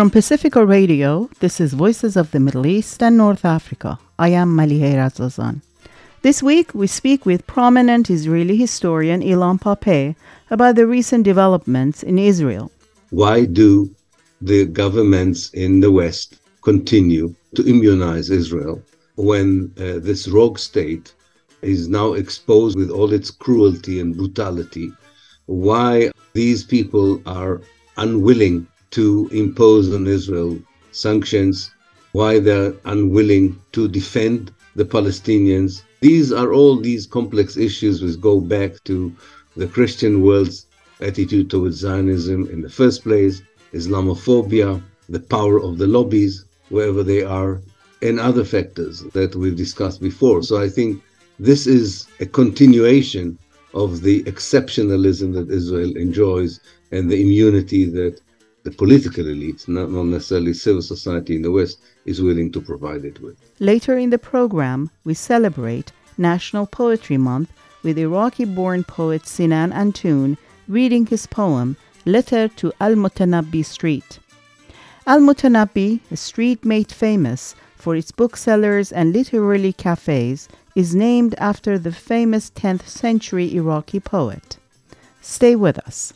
From Pacifica Radio, this is Voices of the Middle East and North Africa. I am Malihe Razazan. This week, we speak with prominent Israeli historian Ilan Pappé about the recent developments in Israel. Why do the governments in the West continue to immunize Israel when uh, this rogue state is now exposed with all its cruelty and brutality? Why these people are unwilling to impose on Israel sanctions, why they're unwilling to defend the Palestinians. These are all these complex issues which go back to the Christian world's attitude towards Zionism in the first place, Islamophobia, the power of the lobbies, wherever they are, and other factors that we've discussed before. So I think this is a continuation of the exceptionalism that Israel enjoys and the immunity that the political elite, not, not necessarily civil society in the West, is willing to provide it with. Later in the program, we celebrate National Poetry Month with Iraqi born poet Sinan Antoon reading his poem Letter to Al Mutanabbi Street. Al Mutanabbi, a street made famous for its booksellers and literary cafes, is named after the famous 10th century Iraqi poet. Stay with us.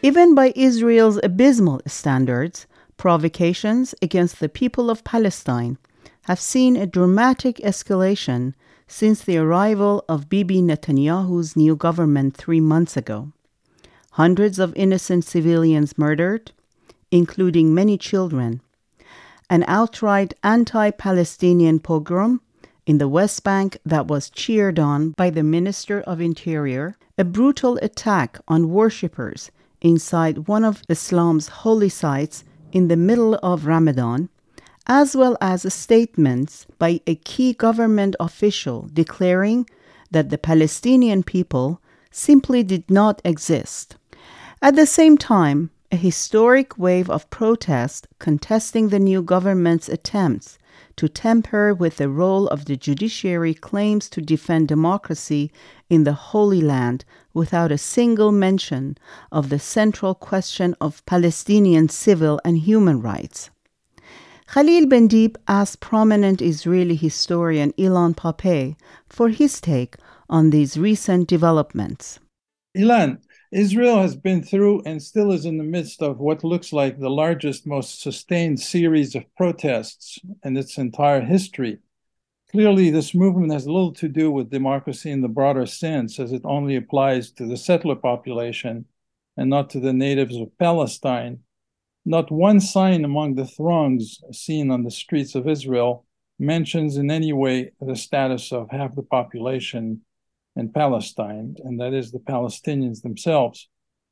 Even by Israel's abysmal standards, provocations against the people of Palestine have seen a dramatic escalation since the arrival of Bibi Netanyahu's new government three months ago. Hundreds of innocent civilians murdered, including many children. An outright anti Palestinian pogrom in the West Bank that was cheered on by the Minister of Interior, a brutal attack on worshippers inside one of Islam's holy sites in the middle of Ramadan, as well as statements by a key government official declaring that the Palestinian people simply did not exist. At the same time, a historic wave of protest contesting the new government's attempts to tamper with the role of the judiciary claims to defend democracy in the Holy Land without a single mention of the central question of Palestinian civil and human rights. Khalil Bendib asked prominent Israeli historian Ilan Pappé for his take on these recent developments. Ilan, Israel has been through and still is in the midst of what looks like the largest, most sustained series of protests in its entire history. Clearly, this movement has little to do with democracy in the broader sense, as it only applies to the settler population and not to the natives of Palestine. Not one sign among the throngs seen on the streets of Israel mentions in any way the status of half the population in Palestine, and that is the Palestinians themselves.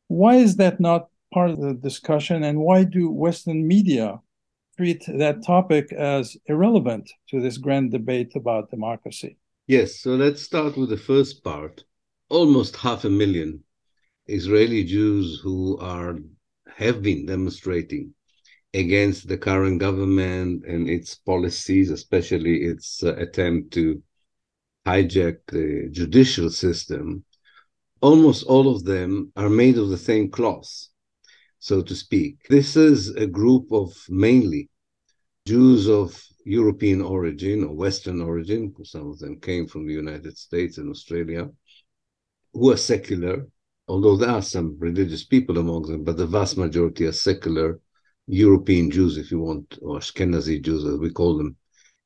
Why is that not part of the discussion, and why do Western media treat that topic as irrelevant to this grand debate about democracy? Yes, so let's start with the first part. Almost half a million Israeli Jews who are have been demonstrating against the current government and its policies, especially its uh, attempt to hijack the judicial system, almost all of them are made of the same cloth, so to speak. This is a group of mainly Jews of European origin or Western origin, some of them came from the United States and Australia, who are secular, although there are some religious people among them, but the vast majority are secular European Jews, if you want, or Ashkenazi Jews, as we call them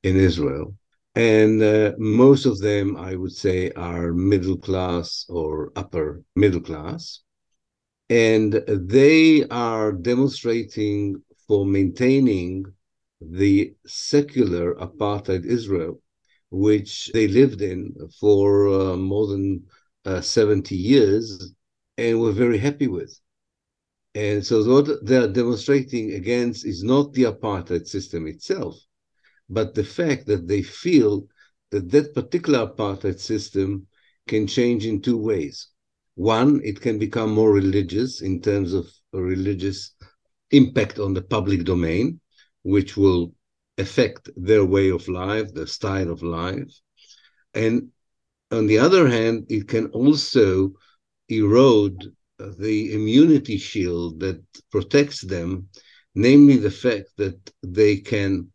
in Israel. And uh, most of them, I would say, are middle class or upper middle class. And they are demonstrating for maintaining the secular apartheid Israel, which they lived in for uh, more than uh, 70 years and were very happy with. And so what they are demonstrating against is not the apartheid system itself, but the fact that they feel that that particular apartheid system can change in two ways. One, it can become more religious in terms of a religious impact on the public domain, which will affect their way of life, their style of life. And on the other hand, it can also erode the immunity shield that protects them, namely the fact that they can,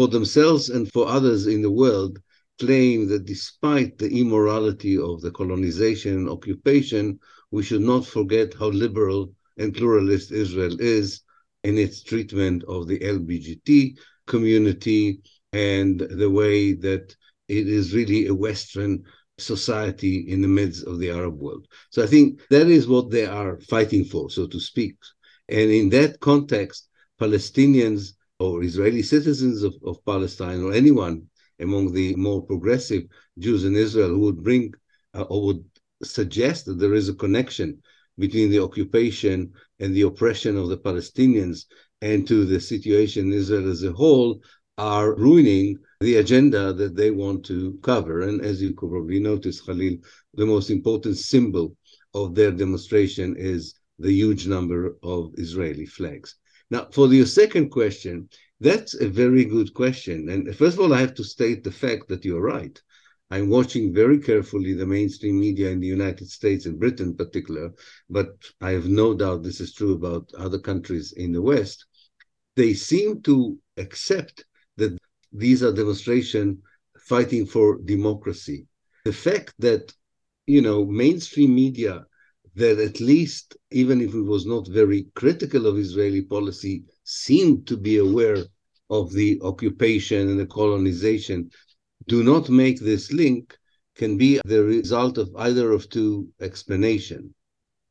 for themselves and for others in the world, claim that despite the immorality of the colonization and occupation, we should not forget how liberal and pluralist Israel is in its treatment of the LGBT community and the way that it is really a Western society in the midst of the Arab world. So I think that is what they are fighting for, so to speak. And in that context, Palestinians or Israeli citizens of, of Palestine or anyone among the more progressive Jews in Israel who would bring uh, or would suggest that there is a connection between the occupation and the oppression of the Palestinians and to the situation in Israel as a whole are ruining the agenda that they want to cover. And as you could probably notice, Khalil, the most important symbol of their demonstration is the huge number of Israeli flags. Now, for your second question, that's a very good question. And first of all, I have to state the fact that you're right. I'm watching very carefully the mainstream media in the United States and Britain in particular, but I have no doubt this is true about other countries in the West. They seem to accept that these are demonstrations fighting for democracy. The fact that, you know, mainstream media that at least, even if he was not very critical of Israeli policy, seemed to be aware of the occupation and the colonization, do not make this link can be the result of either of two explanations.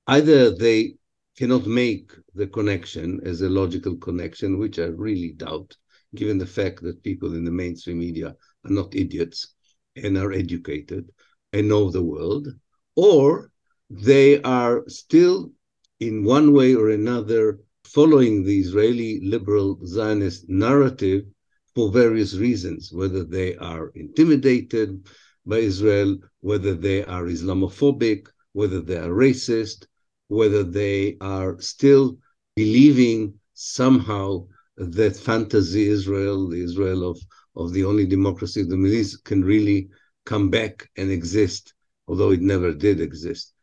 Either they cannot make the connection as a logical connection, which I really doubt, given the fact that people in the mainstream media are not idiots and are educated and know the world, or they are still, in one way or another, following the Israeli liberal Zionist narrative for various reasons, whether they are intimidated by Israel, whether they are Islamophobic, whether they are racist, whether they are still believing somehow that fantasy Israel, the Israel of, of the only democracy of the Middle East, can really come back and exist, although it never did exist.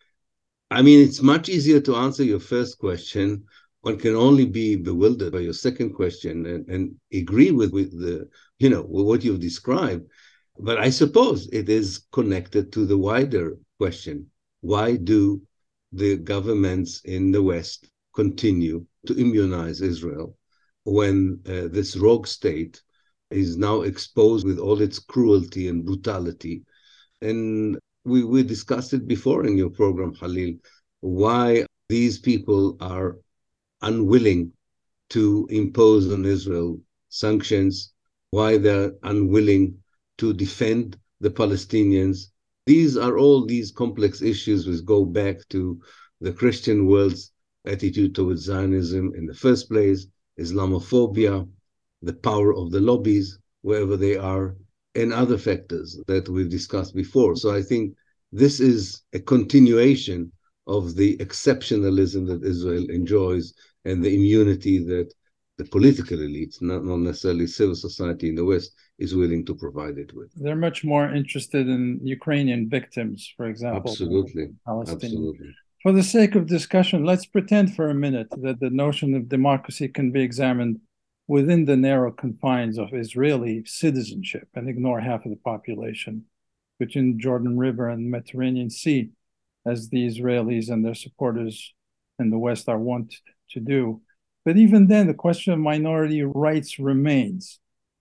I mean, it's much easier to answer your first question. One can only be bewildered by your second question and, and agree with, with the, you know, what you've described. But I suppose it is connected to the wider question. Why do the governments in the West continue to immunize Israel when uh, this rogue state is now exposed with all its cruelty and brutality. And we, we discussed it before in your program, Khalil, why these people are unwilling to impose on Israel sanctions, why they're unwilling to defend the Palestinians. These are all these complex issues which go back to the Christian world's attitude towards Zionism in the first place, Islamophobia, the power of the lobbies, wherever they are, and other factors that we've discussed before. So I think this is a continuation of the exceptionalism that Israel enjoys and the immunity that the political elites, not, not necessarily civil society in the West, is willing to provide it with. They're much more interested in Ukrainian victims, for example. Absolutely. Absolutely. For the sake of discussion, let's pretend for a minute that the notion of democracy can be examined within the narrow confines of Israeli citizenship and ignore half of the population between Jordan River and Mediterranean Sea, as the Israelis and their supporters in the West are wont to do. But even then, the question of minority rights remains.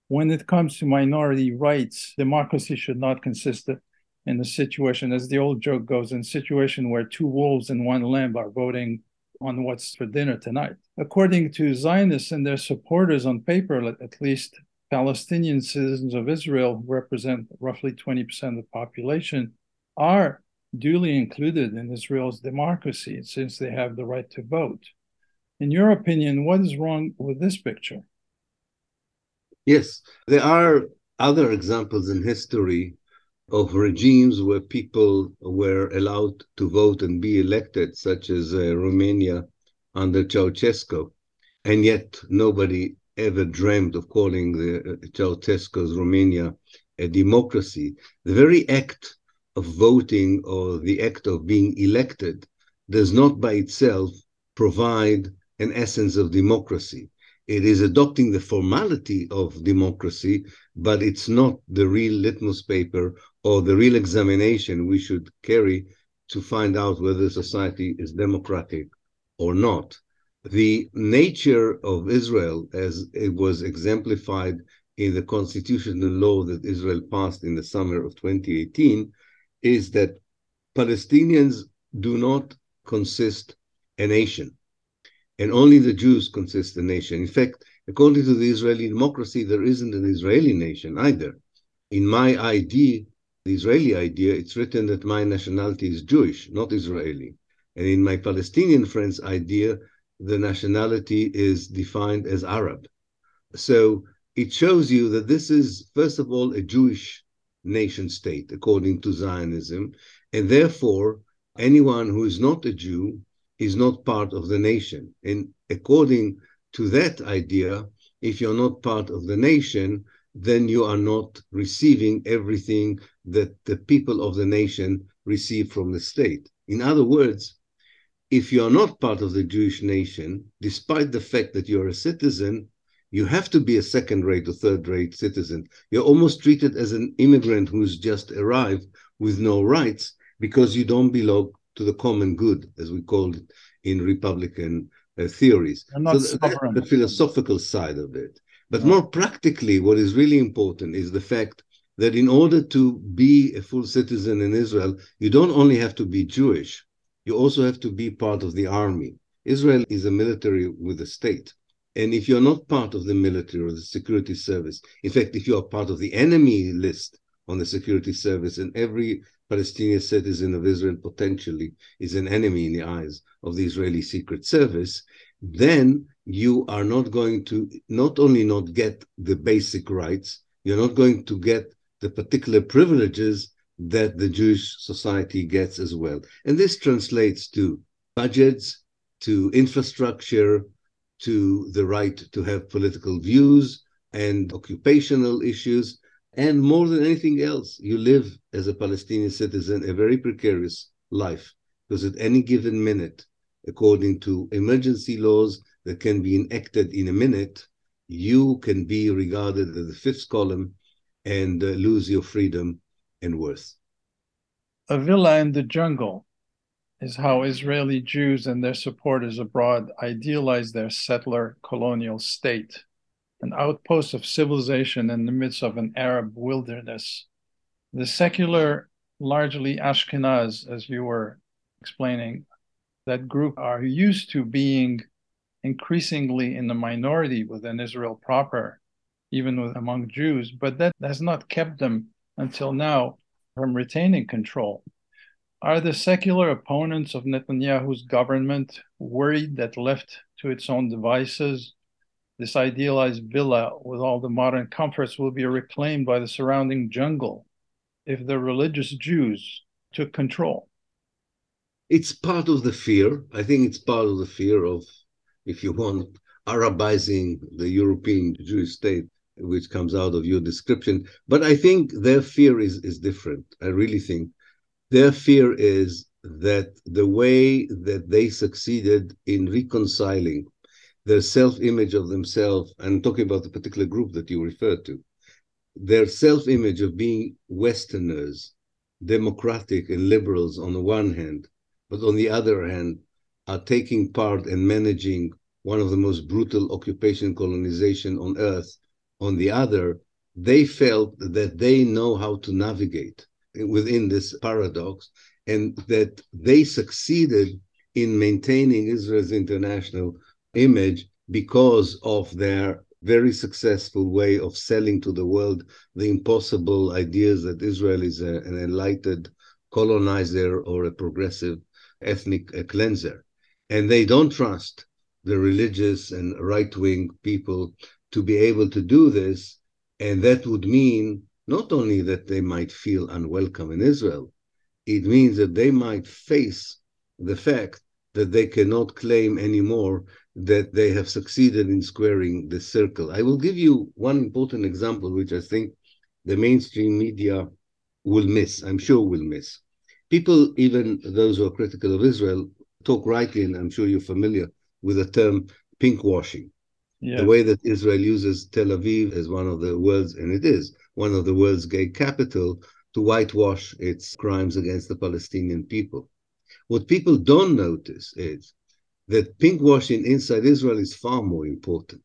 When it comes to minority rights, democracy should not consist of in a situation, as the old joke goes, in a situation where two wolves and one lamb are voting on what's for dinner tonight. According to Zionists and their supporters on paper, at least Palestinian citizens of Israel represent roughly 20% of the population, are duly included in Israel's democracy since they have the right to vote. In your opinion, what is wrong with this picture? Yes, there are other examples in history of regimes where people were allowed to vote and be elected, such as uh, Romania under Ceausescu, and yet nobody ever dreamed of calling the uh, Ceausescu's Romania a democracy. The very act of voting or the act of being elected does not by itself provide an essence of democracy. It is adopting the formality of democracy, but it's not the real litmus paper or the real examination we should carry to find out whether society is democratic or not. The nature of Israel, as it was exemplified in the constitutional law that Israel passed in the summer of 2018, is that Palestinians do not consist a nation and only the Jews consist a nation. In fact, according to the Israeli democracy, there isn't an Israeli nation either. In my ID, the Israeli idea, it's written that my nationality is Jewish, not Israeli. And in my Palestinian friends' idea, the nationality is defined as Arab. So it shows you that this is, first of all, a Jewish nation state, according to Zionism. And therefore, anyone who is not a Jew is not part of the nation. And according to that idea, if you're not part of the nation, then you are not receiving everything that the people of the nation receive from the state. In other words, if you are not part of the Jewish nation, despite the fact that you're a citizen, you have to be a second rate or third rate citizen. You're almost treated as an immigrant who's just arrived with no rights because you don't belong to the common good, as we called it in Republican uh, theories. So that's the philosophical side of it. But more practically, what is really important is the fact that in order to be a full citizen in Israel, you don't only have to be Jewish, you also have to be part of the army. Israel is a military with a state. And if you're not part of the military or the security service, in fact, if you are part of the enemy list on the security service, and every Palestinian citizen of Israel potentially is an enemy in the eyes of the Israeli Secret Service, then you are not going to not only not get the basic rights, you're not going to get the particular privileges that the Jewish society gets as well. And this translates to budgets, to infrastructure, to the right to have political views and occupational issues. And more than anything else, you live as a Palestinian citizen a very precarious life because at any given minute, according to emergency laws that can be enacted in a minute, you can be regarded as the fifth column and uh, lose your freedom and worth. A villa in the jungle is how Israeli Jews and their supporters abroad idealize their settler colonial state an outpost of civilization in the midst of an Arab wilderness. The secular, largely Ashkenaz, as you were explaining, that group are used to being increasingly in the minority within Israel proper, even with, among Jews, but that has not kept them until now from retaining control. Are the secular opponents of Netanyahu's government worried that left to its own devices, this idealized villa with all the modern comforts will be reclaimed by the surrounding jungle if the religious Jews took control. It's part of the fear. I think it's part of the fear of, if you want, Arabizing the European Jewish state, which comes out of your description. But I think their fear is, is different. I really think their fear is that the way that they succeeded in reconciling their self-image of themselves, and talking about the particular group that you referred to, their self-image of being Westerners, democratic and liberals on the one hand, but on the other hand, are taking part and managing one of the most brutal occupation colonization on earth on the other, they felt that they know how to navigate within this paradox and that they succeeded in maintaining Israel's international image because of their very successful way of selling to the world the impossible ideas that Israel is a, an enlightened colonizer or a progressive ethnic cleanser. And they don't trust the religious and right wing people to be able to do this. And that would mean not only that they might feel unwelcome in Israel, it means that they might face the fact that they cannot claim anymore that they have succeeded in squaring the circle. I will give you one important example, which I think the mainstream media will miss, I'm sure will miss. People, even those who are critical of Israel, talk rightly, and I'm sure you're familiar with the term pink washing. Yeah. The way that Israel uses Tel Aviv as one of the world's, and it is one of the world's gay capital, to whitewash its crimes against the Palestinian people. What people don't notice is that pink washing inside Israel is far more important.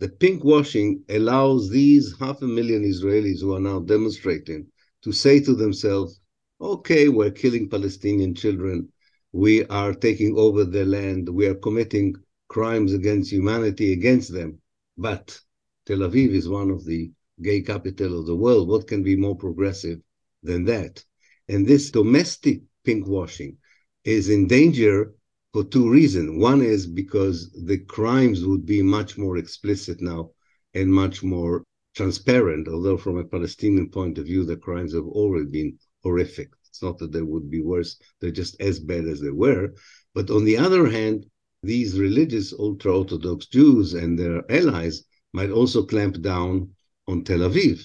The pink washing allows these half a million Israelis who are now demonstrating to say to themselves, okay, we're killing Palestinian children, we are taking over their land, we are committing crimes against humanity against them. But Tel Aviv is one of the gay capital of the world. What can be more progressive than that? And this domestic pinkwashing is in danger for two reasons. One is because the crimes would be much more explicit now and much more transparent, although from a Palestinian point of view, the crimes have already been horrific. It's not that they would be worse, they're just as bad as they were. But on the other hand, these religious ultra Orthodox Jews and their allies might also clamp down on Tel Aviv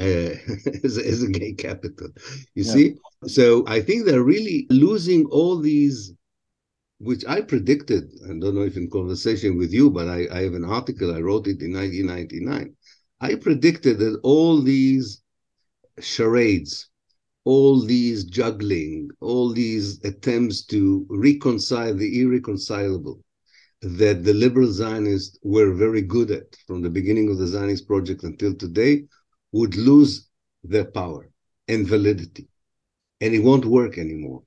uh, as, as, a gay capital. You yeah. see? So I think they're really losing all these, which I predicted. I don't know if in conversation with you, but I, I have an article, I wrote it in 1999. I predicted that all these charades all these juggling, all these attempts to reconcile the irreconcilable that the liberal Zionists were very good at from the beginning of the Zionist project until today would lose their power and validity. And it won't work anymore.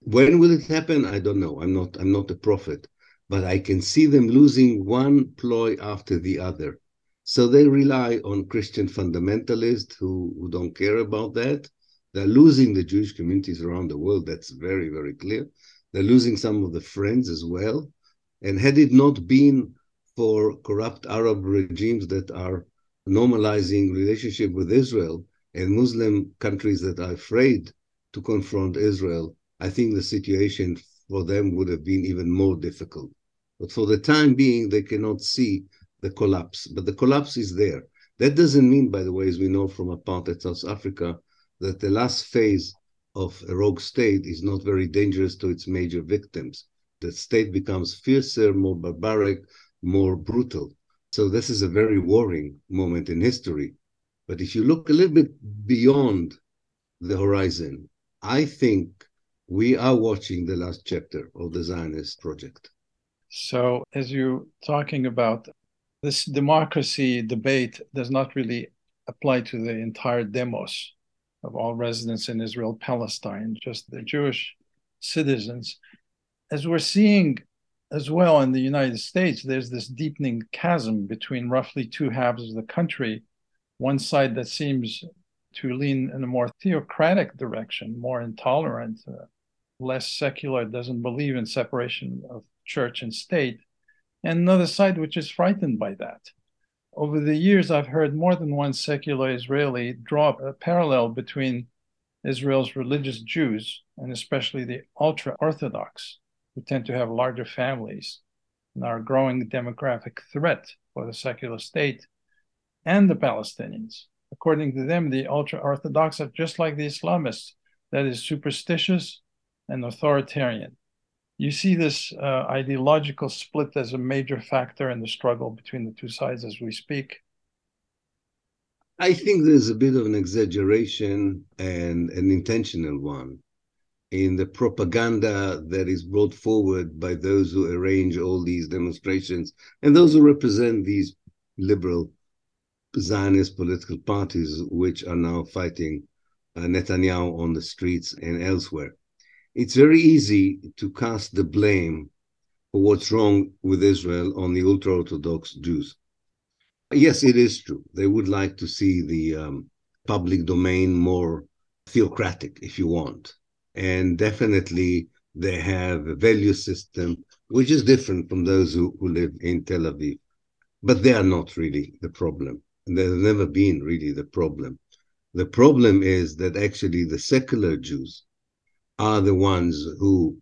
When will it happen? I don't know. I'm not I'm not a prophet, but I can see them losing one ploy after the other. So they rely on Christian fundamentalists who, who don't care about that they're losing the Jewish communities around the world. That's very, very clear. They're losing some of the friends as well. And had it not been for corrupt Arab regimes that are normalizing relationship with Israel and Muslim countries that are afraid to confront Israel, I think the situation for them would have been even more difficult. But for the time being, they cannot see the collapse. But the collapse is there. That doesn't mean, by the way, as we know from apartheid South Africa, that the last phase of a rogue state is not very dangerous to its major victims. The state becomes fiercer, more barbaric, more brutal. So this is a very worrying moment in history. But if you look a little bit beyond the horizon, I think we are watching the last chapter of the Zionist project. So, as you're talking about this democracy debate, does not really apply to the entire demos of all residents in Israel Palestine, just the Jewish citizens. As we're seeing as well in the United States, there's this deepening chasm between roughly two halves of the country. One side that seems to lean in a more theocratic direction, more intolerant, uh, less secular, doesn't believe in separation of church and state, and another side which is frightened by that over the years, I've heard more than one secular Israeli draw a parallel between Israel's religious Jews, and especially the ultra Orthodox, who tend to have larger families and are a growing demographic threat for the secular state, and the Palestinians. According to them, the ultra Orthodox are just like the Islamists, that is, superstitious and authoritarian you see this uh, ideological split as a major factor in the struggle between the two sides as we speak? I think there's a bit of an exaggeration and an intentional one in the propaganda that is brought forward by those who arrange all these demonstrations and those who represent these liberal Zionist political parties, which are now fighting uh, Netanyahu on the streets and elsewhere it's very easy to cast the blame for what's wrong with Israel on the ultra Orthodox Jews. Yes, it is true. They would like to see the um, public domain more theocratic, if you want. And definitely they have a value system which is different from those who, who live in Tel Aviv. But they are not really the problem. They've never been really the problem. The problem is that actually the secular Jews, are the ones who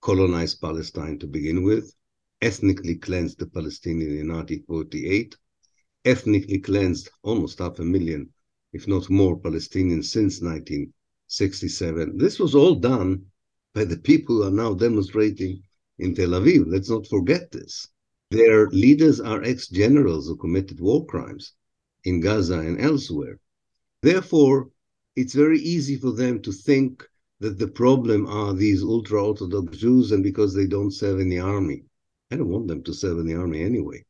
colonized Palestine to begin with, ethnically cleansed the Palestinians in 1948, ethnically cleansed almost half a million, if not more, Palestinians since 1967. This was all done by the people who are now demonstrating in Tel Aviv. Let's not forget this. Their leaders are ex generals who committed war crimes in Gaza and elsewhere. Therefore, it's very easy for them to think that the problem are these ultra Orthodox Jews and because they don't serve in the army. I don't want them to serve in the army anyway.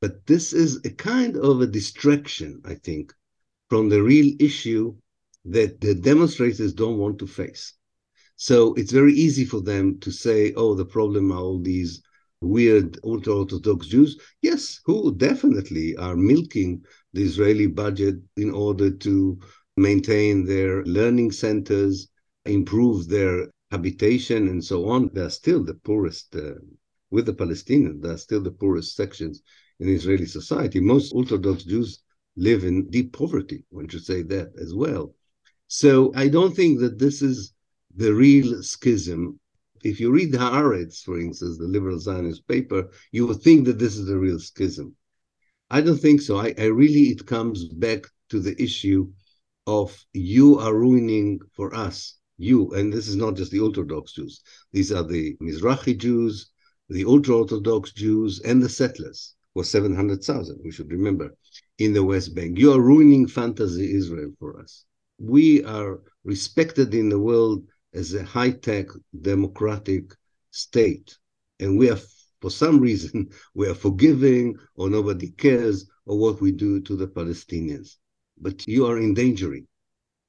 But this is a kind of a distraction, I think, from the real issue that the demonstrators don't want to face. So it's very easy for them to say, oh, the problem are all these weird ultra Orthodox Jews. Yes, who definitely are milking the Israeli budget in order to maintain their learning centers, improve their habitation, and so on. They're still the poorest, uh, with the Palestinians, they're still the poorest sections in Israeli society. Most Orthodox Jews live in deep poverty, one should say that as well. So I don't think that this is the real schism. If you read Haaretz, for instance, the liberal Zionist paper, you would think that this is the real schism. I don't think so. I, I really, it comes back to the issue of you are ruining for us, you, and this is not just the Orthodox Jews. These are the Mizrahi Jews, the ultra-Orthodox Jews, and the settlers, was 700,000, we should remember, in the West Bank. You are ruining fantasy Israel for us. We are respected in the world as a high-tech democratic state. And we are, for some reason, we are forgiving or nobody cares or what we do to the Palestinians. But you are endangering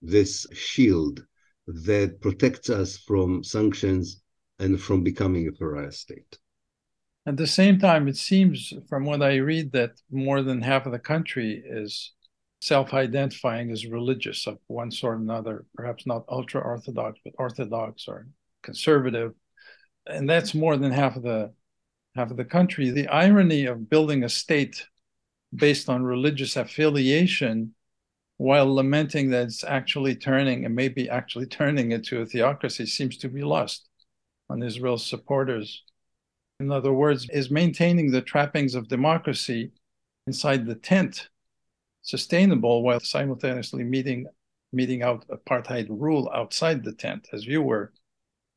this shield that protects us from sanctions and from becoming a pariah state. At the same time, it seems from what I read that more than half of the country is self-identifying as religious of one sort or another, perhaps not ultra-orthodox, but orthodox or conservative, and that's more than half of the half of the country. The irony of building a state based on religious affiliation, while lamenting that it's actually turning and maybe actually turning into a theocracy, seems to be lost on Israel's supporters. In other words, is maintaining the trappings of democracy inside the tent sustainable while simultaneously meeting meeting out apartheid rule outside the tent, as you were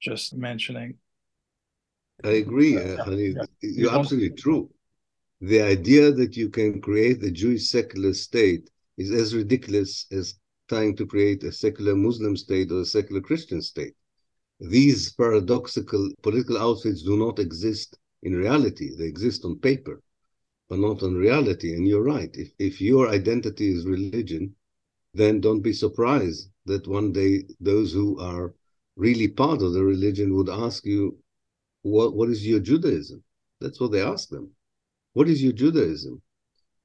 just mentioning. I agree, uh, honey. Yeah. You're absolutely true. The idea that you can create a Jewish secular state is as ridiculous as trying to create a secular Muslim state or a secular Christian state. These paradoxical political outfits do not exist in reality, they exist on paper but not on reality. And you're right. If, if your identity is religion, then don't be surprised that one day those who are really part of the religion would ask you, what, what is your Judaism? That's what they ask them. What is your Judaism?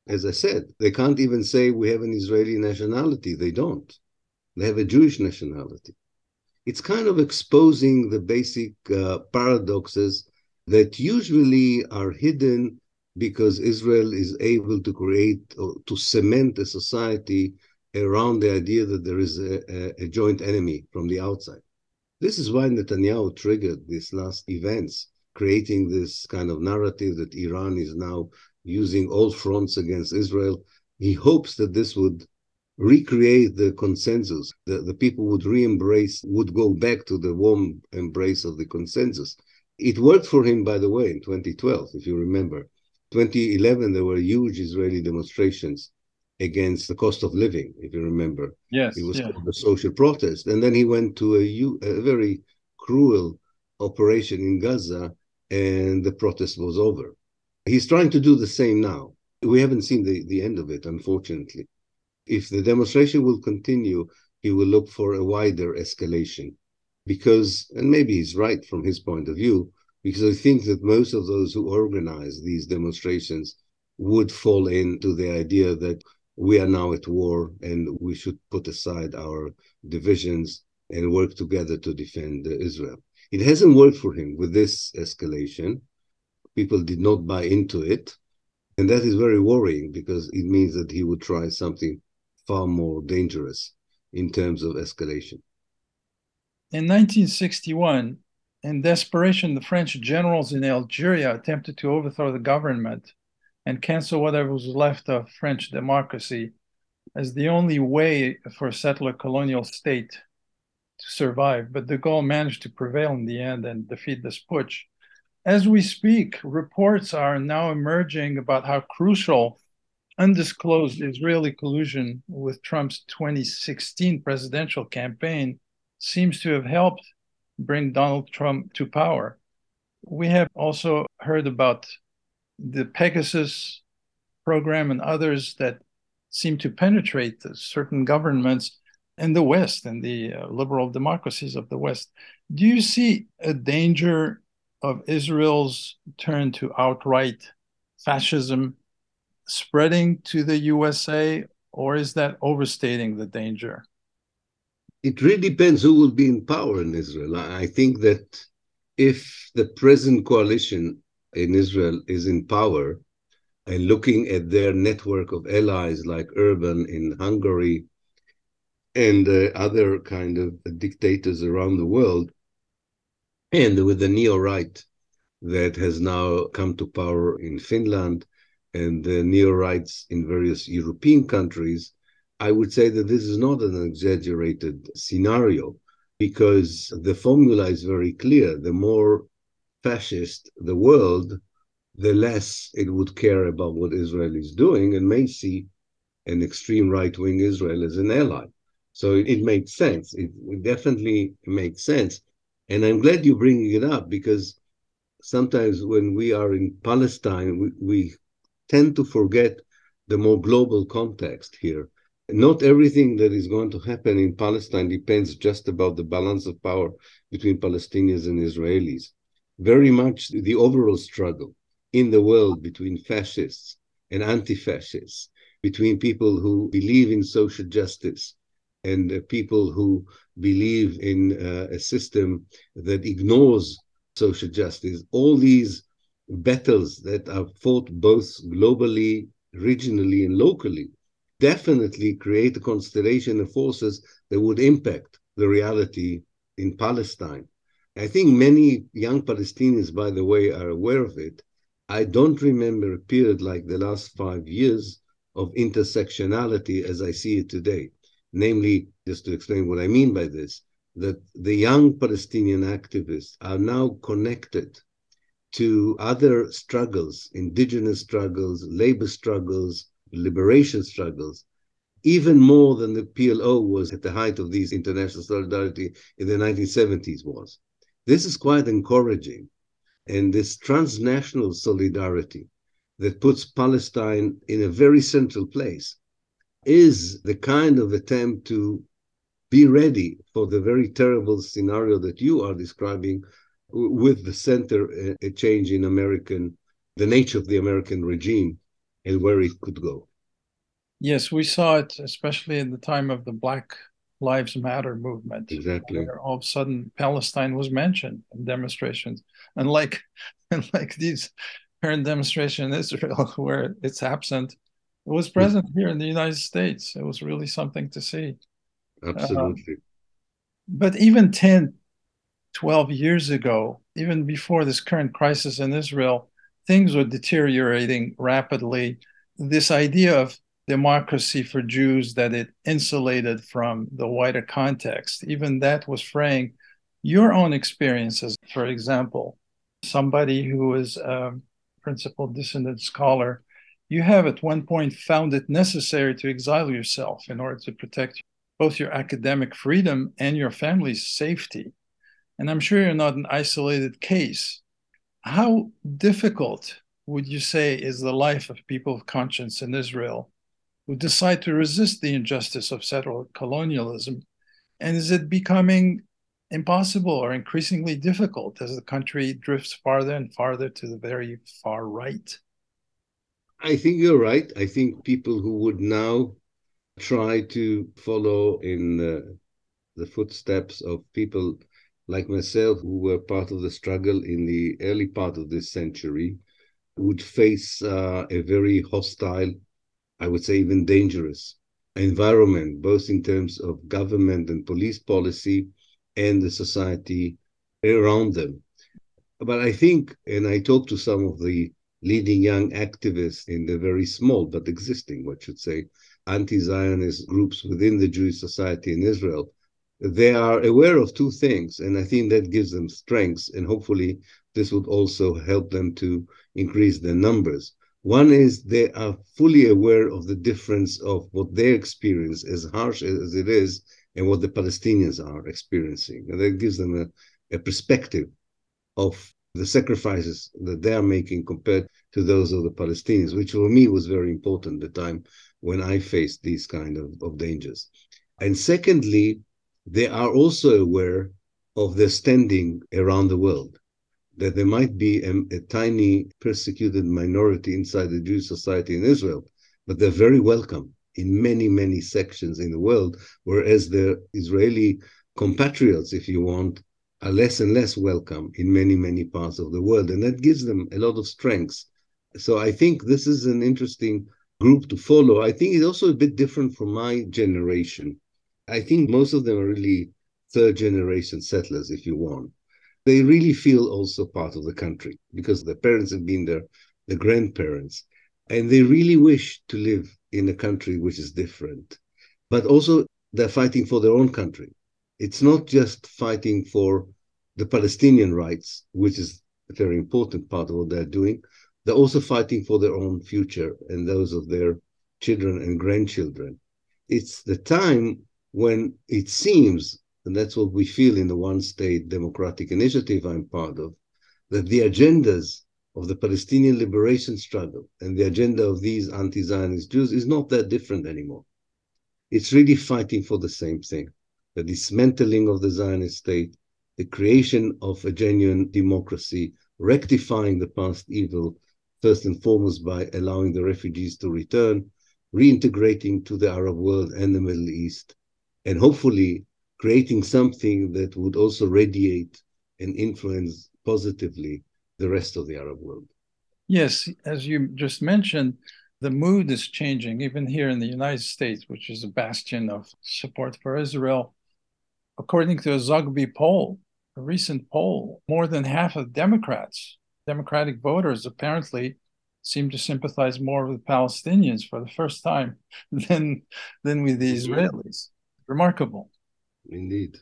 As I said, they can't even say we have an Israeli nationality. They don't. They have a Jewish nationality. It's kind of exposing the basic uh, paradoxes that usually are hidden because Israel is able to create or to cement a society around the idea that there is a, a, a joint enemy from the outside. This is why Netanyahu triggered these last events, creating this kind of narrative that Iran is now using all fronts against Israel. He hopes that this would recreate the consensus, that the people would re-embrace, would go back to the warm embrace of the consensus. It worked for him, by the way, in 2012, if you remember. 2011, there were huge Israeli demonstrations against the cost of living, if you remember. Yes. It was yeah. called the social protest. And then he went to a, a very cruel operation in Gaza, and the protest was over. He's trying to do the same now. We haven't seen the, the end of it, unfortunately. If the demonstration will continue, he will look for a wider escalation. Because, and maybe he's right from his point of view, because I think that most of those who organize these demonstrations would fall into the idea that we are now at war and we should put aside our divisions and work together to defend Israel. It hasn't worked for him with this escalation. People did not buy into it. And that is very worrying because it means that he would try something far more dangerous in terms of escalation. In 1961, in desperation, the French generals in Algeria attempted to overthrow the government and cancel whatever was left of French democracy as the only way for a settler colonial state to survive, but de Gaulle managed to prevail in the end and defeat this putsch. As we speak, reports are now emerging about how crucial undisclosed Israeli collusion with Trump's 2016 presidential campaign seems to have helped bring Donald Trump to power. We have also heard about the Pegasus program and others that seem to penetrate certain governments in the West and the uh, liberal democracies of the West. Do you see a danger of Israel's turn to outright fascism spreading to the USA, or is that overstating the danger? It really depends who will be in power in Israel. I think that if the present coalition in Israel is in power and looking at their network of allies like Orbán in Hungary and uh, other kind of dictators around the world, and with the neo right that has now come to power in Finland and the neo rights in various European countries, I would say that this is not an exaggerated scenario because the formula is very clear. The more fascist the world, the less it would care about what Israel is doing and may see an extreme right wing Israel as an ally. So it, makes sense. It definitely makes sense. And I'm glad you're bringing it up because sometimes when we are in Palestine, we, we tend to forget the more global context here. Not everything that is going to happen in Palestine depends just about the balance of power between Palestinians and Israelis. Very much the overall struggle in the world between fascists and anti fascists, between people who believe in social justice and people who believe in uh, a system that ignores social justice. All these battles that are fought both globally, regionally, and locally definitely create a constellation of forces that would impact the reality in Palestine. I think many young Palestinians, by the way, are aware of it. I don't remember a period like the last five years of intersectionality as I see it today. Namely, just to explain what I mean by this, that the young Palestinian activists are now connected to other struggles, indigenous struggles, labor struggles, liberation struggles, even more than the PLO was at the height of these international solidarity in the 1970s was. This is quite encouraging. And this transnational solidarity that puts Palestine in a very central place is the kind of attempt to be ready for the very terrible scenario that you are describing with the center a change in American, the nature of the American regime and where it could go. Yes, we saw it, especially in the time of the Black Lives Matter movement. Exactly. all of a sudden, Palestine was mentioned in demonstrations, unlike, unlike these current demonstration in Israel, where it's absent. It was present here in the United States. It was really something to see. Absolutely. Uh, but even 10, 12 years ago, even before this current crisis in Israel, things were deteriorating rapidly. This idea of democracy for Jews that it insulated from the wider context, even that was fraying. Your own experiences, for example, somebody who is a principal dissident scholar, you have at one point found it necessary to exile yourself in order to protect both your academic freedom and your family's safety. And I'm sure you're not an isolated case. How difficult would you say is the life of people of conscience in Israel who decide to resist the injustice of settler colonialism? And is it becoming impossible or increasingly difficult as the country drifts farther and farther to the very far right? I think you're right. I think people who would now try to follow in uh, the footsteps of people like myself who were part of the struggle in the early part of this century would face uh, a very hostile, I would say even dangerous environment, both in terms of government and police policy and the society around them. But I think, and I talked to some of the leading young activists in the very small but existing, what should say, anti Zionist groups within the Jewish society in Israel, they are aware of two things, and I think that gives them strengths, and hopefully this would also help them to increase their numbers. One is they are fully aware of the difference of what they experience, as harsh as it is, and what the Palestinians are experiencing. And that gives them a, a perspective of the sacrifices that they are making compared to those of the Palestinians, which for me was very important at the time when I faced these kind of, of dangers. And secondly, they are also aware of their standing around the world that there might be a, a, tiny persecuted minority inside the Jewish society in Israel, but they're very welcome in many, many sections in the world, whereas the Israeli compatriots, if you want, are less and less welcome in many, many parts of the world. And that gives them a lot of strengths. So I think this is an interesting group to follow. I think it's also a bit different from my generation. I think most of them are really third generation settlers, if you want they really feel also part of the country because their parents have been there, the grandparents, and they really wish to live in a country which is different. But also, they're fighting for their own country. It's not just fighting for the Palestinian rights, which is a very important part of what they're doing. They're also fighting for their own future and those of their children and grandchildren. It's the time when it seems and that's what we feel in the one state democratic initiative I'm part of, that the agendas of the Palestinian liberation struggle and the agenda of these anti Zionist Jews is not that different anymore. It's really fighting for the same thing the dismantling of the Zionist state, the creation of a genuine democracy, rectifying the past evil, first and foremost by allowing the refugees to return, reintegrating to the Arab world and the Middle East, and hopefully creating something that would also radiate and influence positively the rest of the Arab world. Yes, as you just mentioned, the mood is changing, even here in the United States, which is a bastion of support for Israel. According to a Zogby poll, a recent poll, more than half of Democrats, Democratic voters, apparently seem to sympathize more with Palestinians for the first time than, than with the Israelis. Remarkable. Indeed.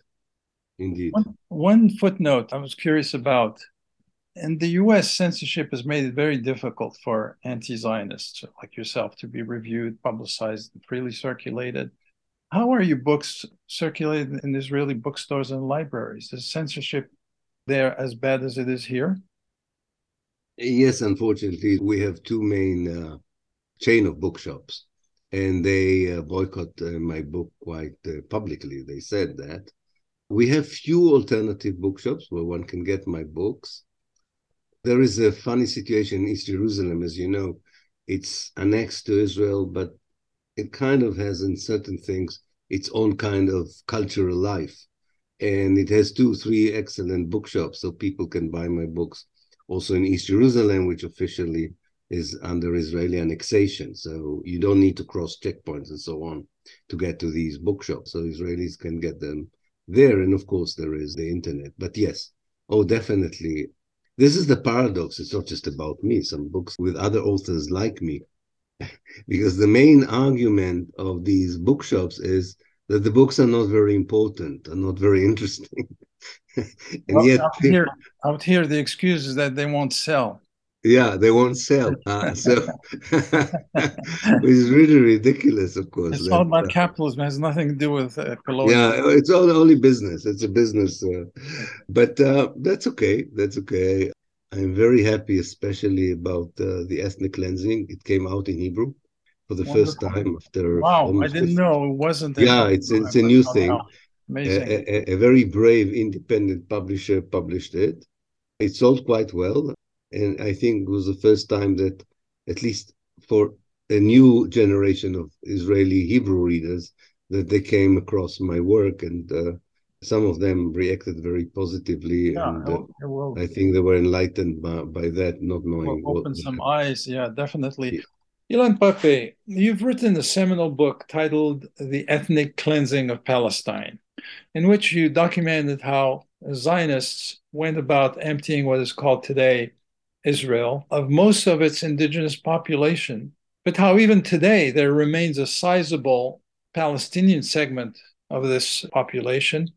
Indeed. One, one footnote I was curious about in the US, censorship has made it very difficult for anti Zionists like yourself to be reviewed, publicized, and freely circulated. How are your books circulated in Israeli bookstores and libraries? Is censorship there as bad as it is here? Yes, unfortunately, we have two main uh, chain of bookshops and they uh, boycott uh, my book quite uh, publicly. They said that. We have few alternative bookshops where one can get my books. There is a funny situation in East Jerusalem, as you know. It's annexed to Israel, but it kind of has, in certain things, its own kind of cultural life. And it has two, three excellent bookshops, so people can buy my books also in East Jerusalem, which officially is under Israeli annexation. So you don't need to cross checkpoints and so on to get to these bookshops. So Israelis can get them there. And of course, there is the internet. But yes, oh, definitely. This is the paradox. It's not just about me, some books with other authors like me. Because the main argument of these bookshops is that the books are not very important, are not very interesting. and well, yet, out here, out here, the excuse is that they won't sell. Yeah they won't sell. Uh, so it's really ridiculous of course it's that, all about uh, capitalism. It has nothing to do with uh, yeah it's all only business. It's a business uh, but uh, that's okay. That's okay i'm very happy especially about uh, the ethnic cleansing it came out in hebrew for the Wonderful. first time after wow i didn't 50. know it wasn't yeah it's it's a new thing Amazing. A, a, a very brave independent publisher published it it sold quite well and I think it was the first time that, at least for a new generation of Israeli Hebrew readers, that they came across my work, and uh, some of them reacted very positively, yeah, and uh, I think they were enlightened by, by that, not knowing. Will open some eyes, yeah, definitely. Yeah. Ilan Pappé, you've written a seminal book titled "The Ethnic Cleansing of Palestine," in which you documented how Zionists went about emptying what is called today Israel of most of its indigenous population, but how even today there remains a sizable Palestinian segment of this population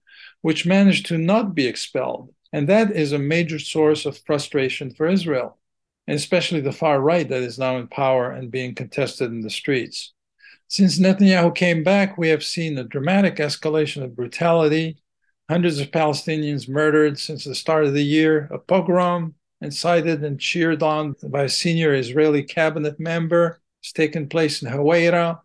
which managed to not be expelled. And that is a major source of frustration for Israel, and especially the far right that is now in power and being contested in the streets. Since Netanyahu came back, we have seen a dramatic escalation of brutality, hundreds of Palestinians murdered since the start of the year, a pogrom incited and cheered on by a senior Israeli cabinet member has taken place in Huwara,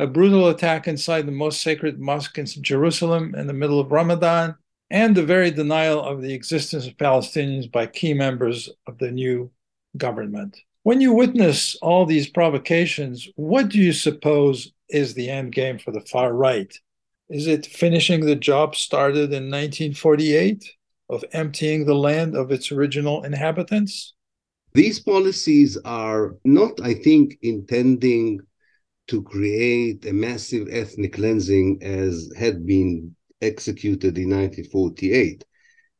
a brutal attack inside the most sacred mosque in Jerusalem in the middle of Ramadan, and the very denial of the existence of Palestinians by key members of the new government. When you witness all these provocations, what do you suppose is the end game for the far right? Is it finishing the job started in 1948 of emptying the land of its original inhabitants? These policies are not, I think, intending to create a massive ethnic cleansing as had been executed in 1948.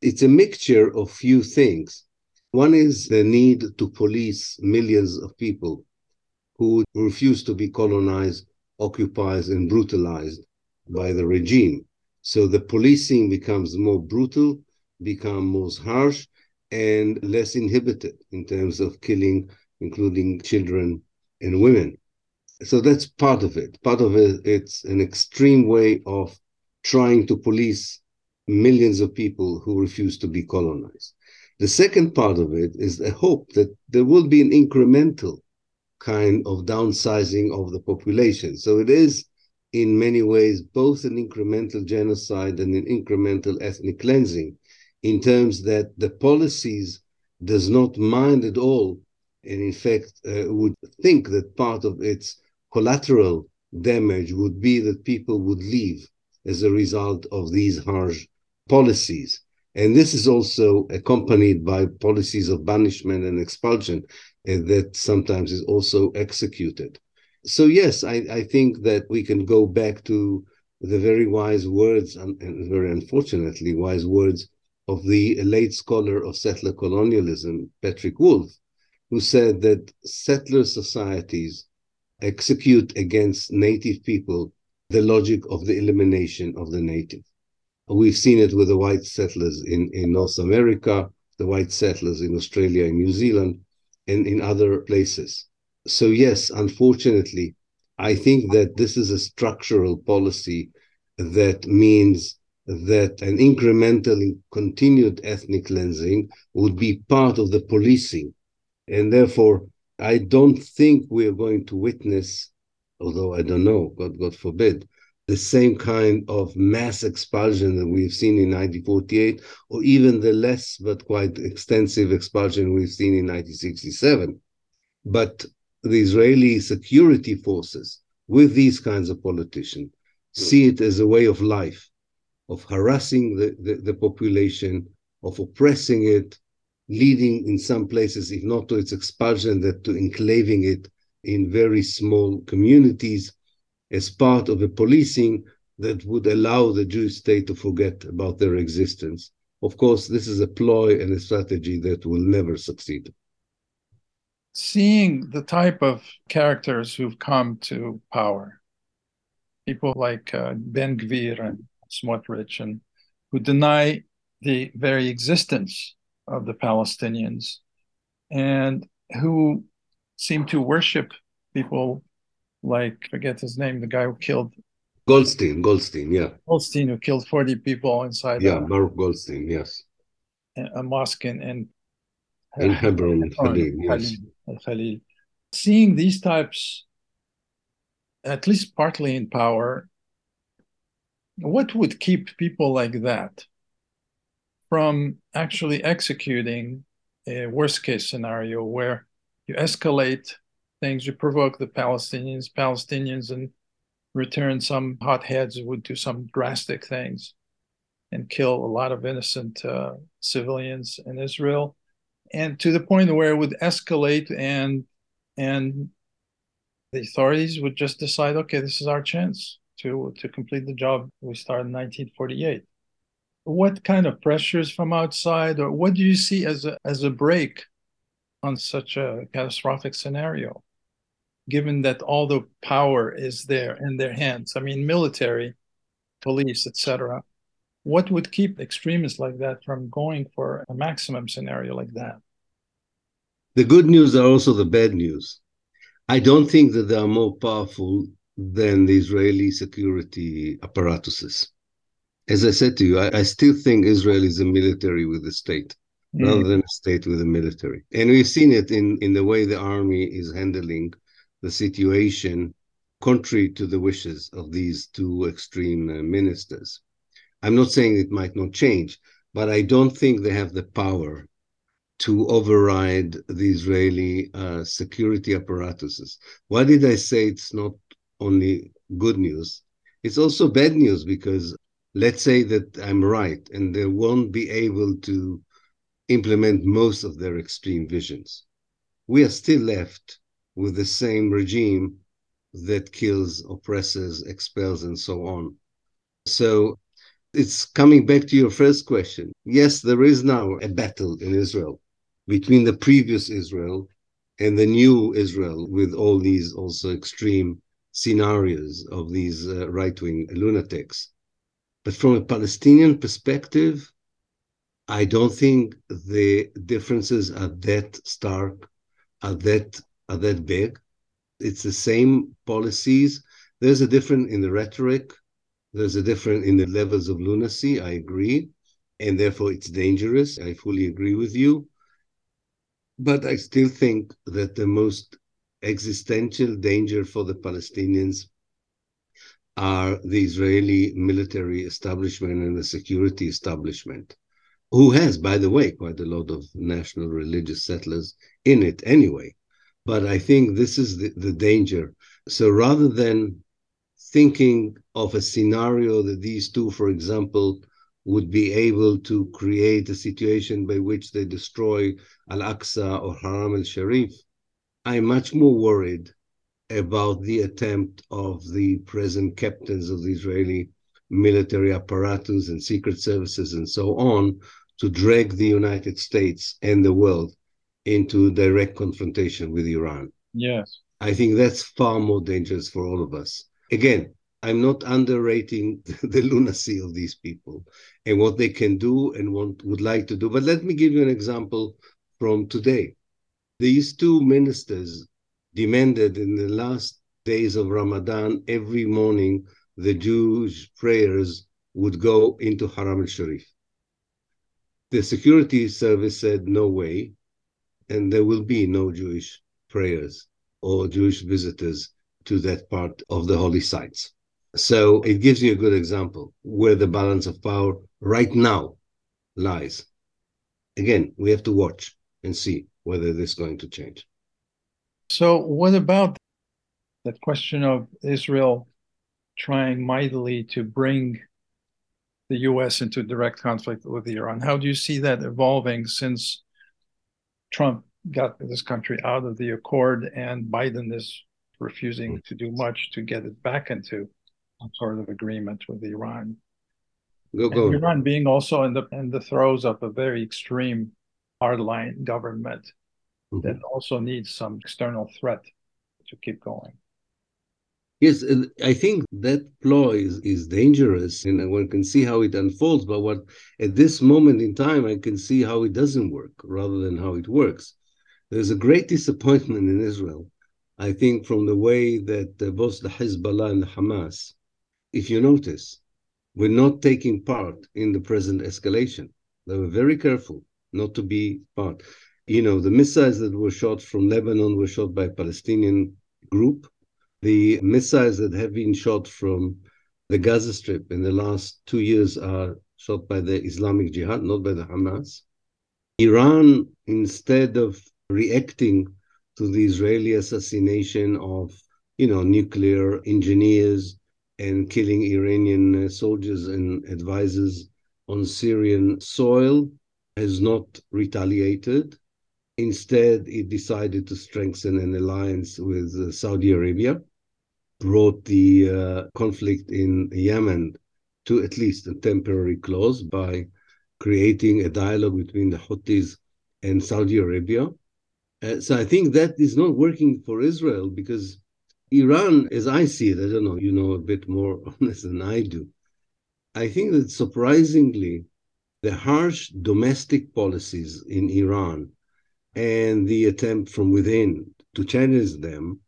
It's a mixture of few things. One is the need to police millions of people who refuse to be colonized, occupied, and brutalized by the regime. So the policing becomes more brutal, becomes more harsh, and less inhibited in terms of killing, including children and women so that's part of it. Part of it, it's an extreme way of trying to police millions of people who refuse to be colonized. The second part of it is the hope that there will be an incremental kind of downsizing of the population. So it is, in many ways, both an incremental genocide and an incremental ethnic cleansing, in terms that the policies does not mind at all, and in fact uh, would think that part of its collateral damage would be that people would leave as a result of these harsh policies. And this is also accompanied by policies of banishment and expulsion uh, that sometimes is also executed. So, yes, I, I, think that we can go back to the very wise words, and, very unfortunately wise words, of the late scholar of settler colonialism, Patrick Wolfe, who said that settler societies execute against native people the logic of the elimination of the native. We've seen it with the white settlers in, in North America, the white settlers in Australia and New Zealand, and in other places. So, yes, unfortunately, I think that this is a structural policy that means that an incremental continued ethnic cleansing would be part of the policing. And therefore, I don't think we are going to witness, although I don't know, God, God forbid, the same kind of mass expulsion that we've seen in 1948, or even the less but quite extensive expulsion we've seen in 1967. But the Israeli security forces, with these kinds of politicians, see it as a way of life, of harassing the, the, the population, of oppressing it, leading in some places, if not to its expulsion, that to enclaving it in very small communities as part of a policing that would allow the Jewish state to forget about their existence. Of course, this is a ploy and a strategy that will never succeed. Seeing the type of characters who've come to power, people like uh, Ben Gvir and Smotrich, and who deny the very existence of the Palestinians and who seem to worship people like forget his name, the guy who killed Goldstein. Goldstein, yeah. Goldstein, who killed forty people inside. Yeah, Baruch Goldstein, yes. A mosque in in, in Hebron, Khalil, yes. Khalil. Uh, Seeing these types, at least partly in power, what would keep people like that from actually executing a worst case scenario where you escalate things, you provoke the Palestinians, Palestinians in return, some hotheads would do some drastic things and kill a lot of innocent uh, civilians in Israel, and to the point where it would escalate and and the authorities would just decide, okay, this is our chance to to complete the job we started in 1948 what kind of pressures from outside or what do you see as a, as a break on such a catastrophic scenario given that all the power is there in their hands i mean military police etc What would keep extremists like that from going for a maximum scenario like that? The good news are also the bad news. I don't think that they are more powerful than the Israeli security apparatuses. As I said to you, I, I still think Israel is a military with a state mm. rather than a state with a military. And we've seen it in, in the way the army is handling the situation contrary to the wishes of these two extreme uh, ministers. I'm not saying it might not change, but I don't think they have the power to override the Israeli uh, security apparatuses. Why did I say it's not only good news? It's also bad news because let's say that I'm right and they won't be able to implement most of their extreme visions. We are still left with the same regime that kills, oppresses, expels, and so on. So it's coming back to your first question. Yes, there is now a battle in Israel between the previous Israel and the new Israel, with all these also extreme scenarios of these uh, right wing lunatics. But from a Palestinian perspective, I don't think the differences are that stark, are that are that big. It's the same policies. There's a difference in the rhetoric. There's a difference in the levels of lunacy. I agree. And therefore, it's dangerous. I fully agree with you. But I still think that the most existential danger for the Palestinians are the Israeli military establishment and the security establishment, who has, by the way, quite a lot of national religious settlers in it anyway. But I think this is the, the danger. So rather than thinking of a scenario that these two, for example, would be able to create a situation by which they destroy Al Aqsa or Haram al Sharif, I'm much more worried about the attempt of the present captains of the Israeli military apparatus and secret services and so on to drag the United States and the world into direct confrontation with Iran. Yes. I think that's far more dangerous for all of us. Again, I'm not underrating the lunacy of these people and what they can do and what would like to do. But let me give you an example from today. These two ministers demanded in the last days of Ramadan every morning the Jewish prayers would go into Haram al Sharif. The security service said, no way and there will be no Jewish prayers or Jewish visitors to that part of the holy sites. So it gives you a good example where the balance of power right now lies. Again, we have to watch and see whether this is going to change. So, what about that question of Israel trying mightily to bring the US into direct conflict with Iran? How do you see that evolving since Trump got this country out of the accord, and Biden is refusing to do much to get it back into some sort of agreement with Iran. Go, go. Iran being also in the in the throes of a very extreme hardline government mm-hmm. that also needs some external threat to keep going. Yes, I think that ploy is, is dangerous, and one can see how it unfolds. But what at this moment in time, I can see how it doesn't work rather than how it works. There's a great disappointment in Israel, I think, from the way that uh, both the Hezbollah and the Hamas, if you notice, were not taking part in the present escalation. They were very careful not to be part. You know, the missiles that were shot from Lebanon were shot by a Palestinian group the missiles that have been shot from the Gaza Strip in the last two years are shot by the Islamic Jihad, not by the Hamas. Iran, instead of reacting to the Israeli assassination of, you know, nuclear engineers and killing Iranian uh, soldiers and advisors on Syrian soil, has not retaliated. Instead, it decided to strengthen an alliance with uh, Saudi Arabia brought the uh, conflict in Yemen to at least a temporary close by creating a dialogue between the Houthis and Saudi Arabia. Uh, so I think that is not working for Israel because Iran, as I see it, I don't know, you know a bit more on this than I do. I think that surprisingly, the harsh domestic policies in Iran and the attempt from within to challenge them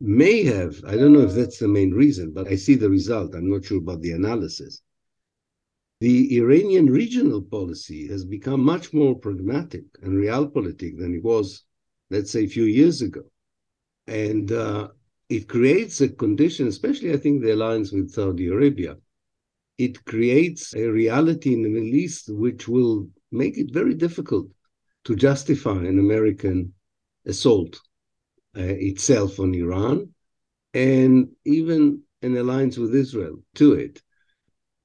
may have, I don't know if that's the main reason, but I see the result. I'm not sure about the analysis. The Iranian regional policy has become much more pragmatic and realpolitik than it was, let's say, a few years ago. And uh, it creates a condition, especially I think the alliance with Saudi Arabia, it creates a reality in the Middle East which will make it very difficult to justify an American assault uh, itself on Iran and even an alliance with Israel to it.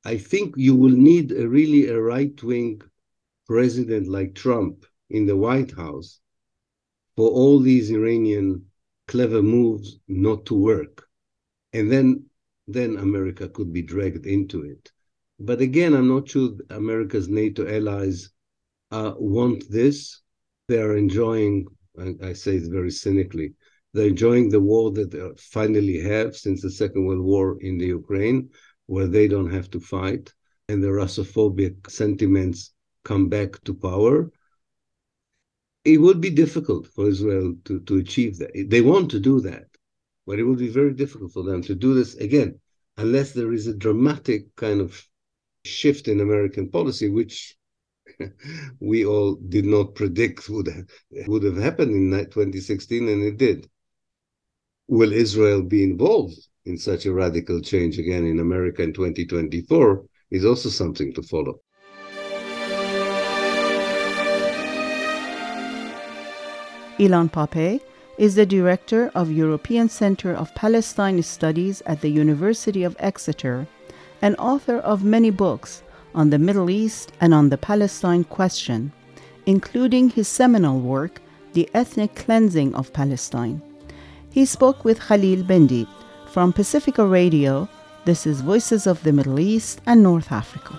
I think you will need a really a right wing president like Trump in the White House for all these Iranian clever moves not to work. And then then America could be dragged into it. But again, I'm not sure America's NATO allies uh, want this. They are enjoying, I, I say it very cynically, they're enjoying the war that they finally have since the Second World War in the Ukraine, where they don't have to fight, and the Russophobic sentiments come back to power. It would be difficult for Israel to, to achieve that. They want to do that, but it would be very difficult for them to do this again, unless there is a dramatic kind of shift in American policy, which we all did not predict would have, would have happened in 2016, and it did. Will Israel be involved in such a radical change again in America in 2024? Is also something to follow. Ilan Pappé is the director of European Center of Palestine Studies at the University of Exeter and author of many books on the Middle East and on the Palestine question, including his seminal work, The Ethnic Cleansing of Palestine. He spoke with Khalil Bendib from Pacifica Radio. This is Voices of the Middle East and North Africa.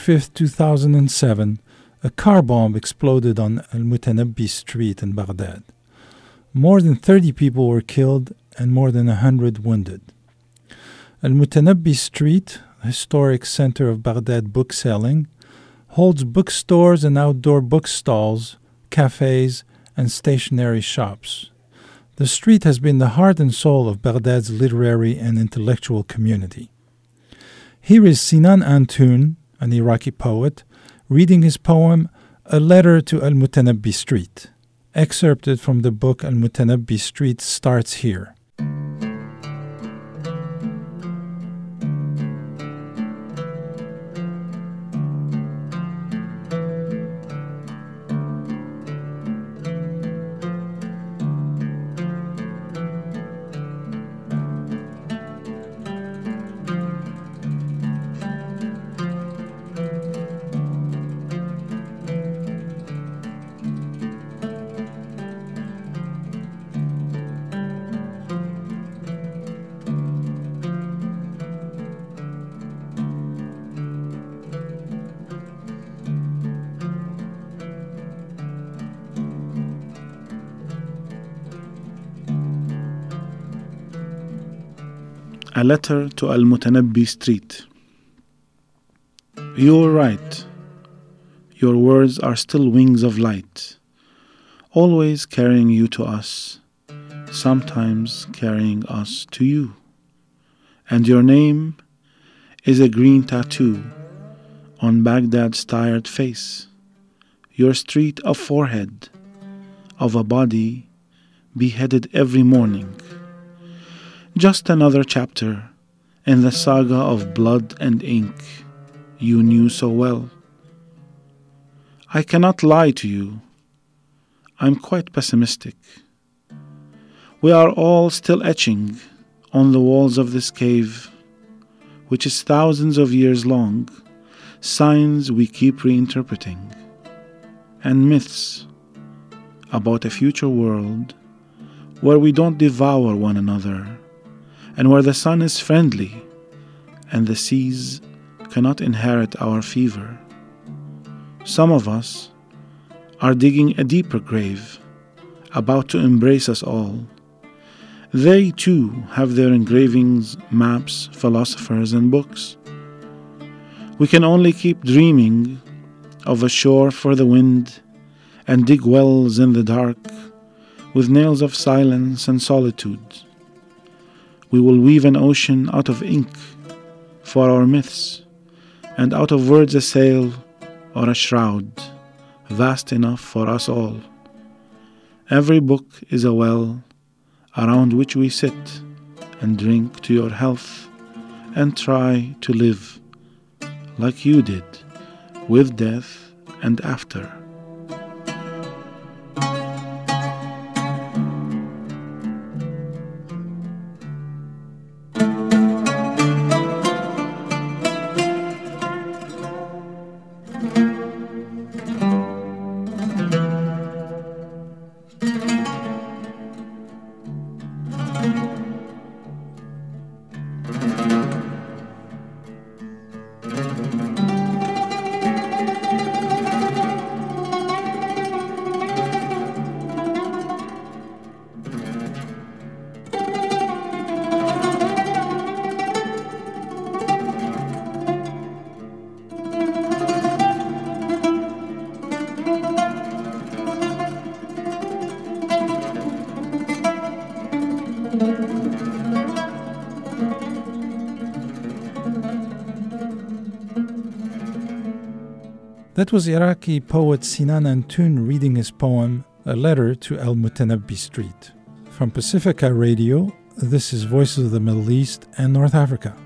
5, 2007, a car bomb exploded on Al Mutanabbi Street in Baghdad. More than 30 people were killed and more than 100 wounded. Al Mutanabbi Street, historic center of Baghdad bookselling, holds bookstores and outdoor bookstalls, cafes, and stationery shops. The street has been the heart and soul of Baghdad's literary and intellectual community. Here is Sinan Antoon, an Iraqi poet, reading his poem A Letter to Al Mutanabbi Street. Excerpted from the book Al Mutanabbi Street starts here. Letter to Al Mutanabbi Street. You are right. Your words are still wings of light, always carrying you to us, sometimes carrying us to you. And your name is a green tattoo on Baghdad's tired face, your street a forehead of a body beheaded every morning just another chapter in the saga of blood and ink you knew so well. I cannot lie to you. I'm quite pessimistic. We are all still etching on the walls of this cave, which is thousands of years long, signs we keep reinterpreting, and myths about a future world where we don't devour one another and where the sun is friendly and the seas cannot inherit our fever. Some of us are digging a deeper grave, about to embrace us all. They too have their engravings, maps, philosophers, and books. We can only keep dreaming of a shore for the wind and dig wells in the dark with nails of silence and solitude we will weave an ocean out of ink for our myths, and out of words a sail or a shroud, vast enough for us all. Every book is a well around which we sit and drink to your health and try to live like you did, with death and after. That was Iraqi poet Sinan Antoon reading his poem A Letter to Al Mutanabbi Street. From Pacifica Radio, this is Voices of the Middle East and North Africa.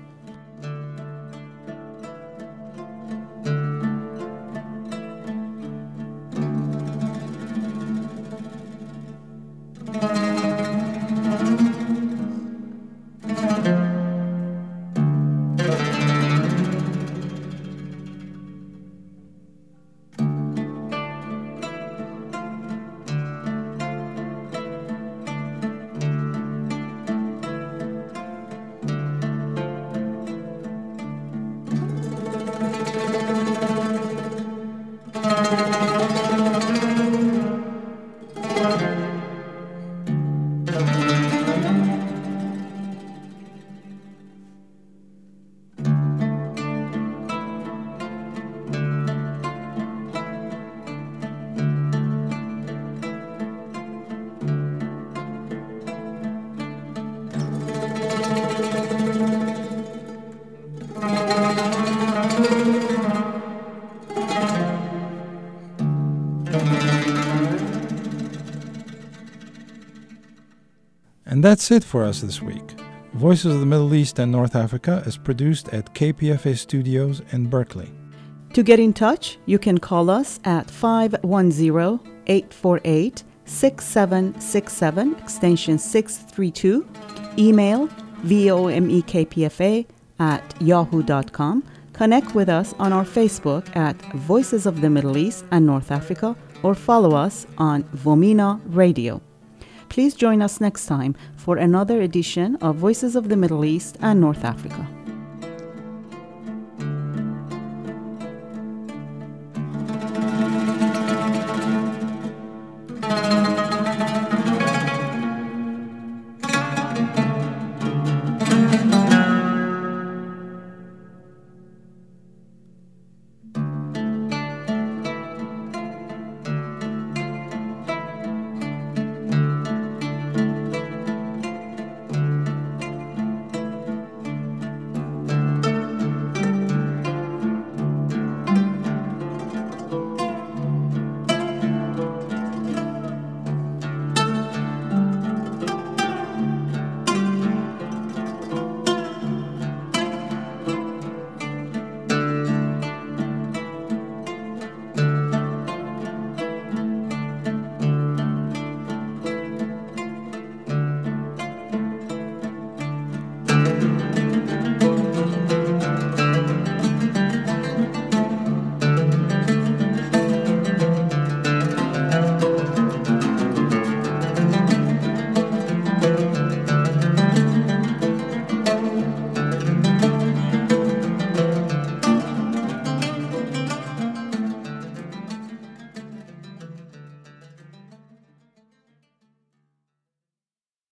That's it for us this week. Voices of the Middle East and North Africa is produced at KPFA Studios in Berkeley. To get in touch, you can call us at 510 848 6767, extension 632, email vomekpfa at yahoo.com. Connect with us on our Facebook at Voices of the Middle East and North Africa or follow us on VOMENA Radio. Please join us next time for another edition of Voices of the Middle East and North Africa.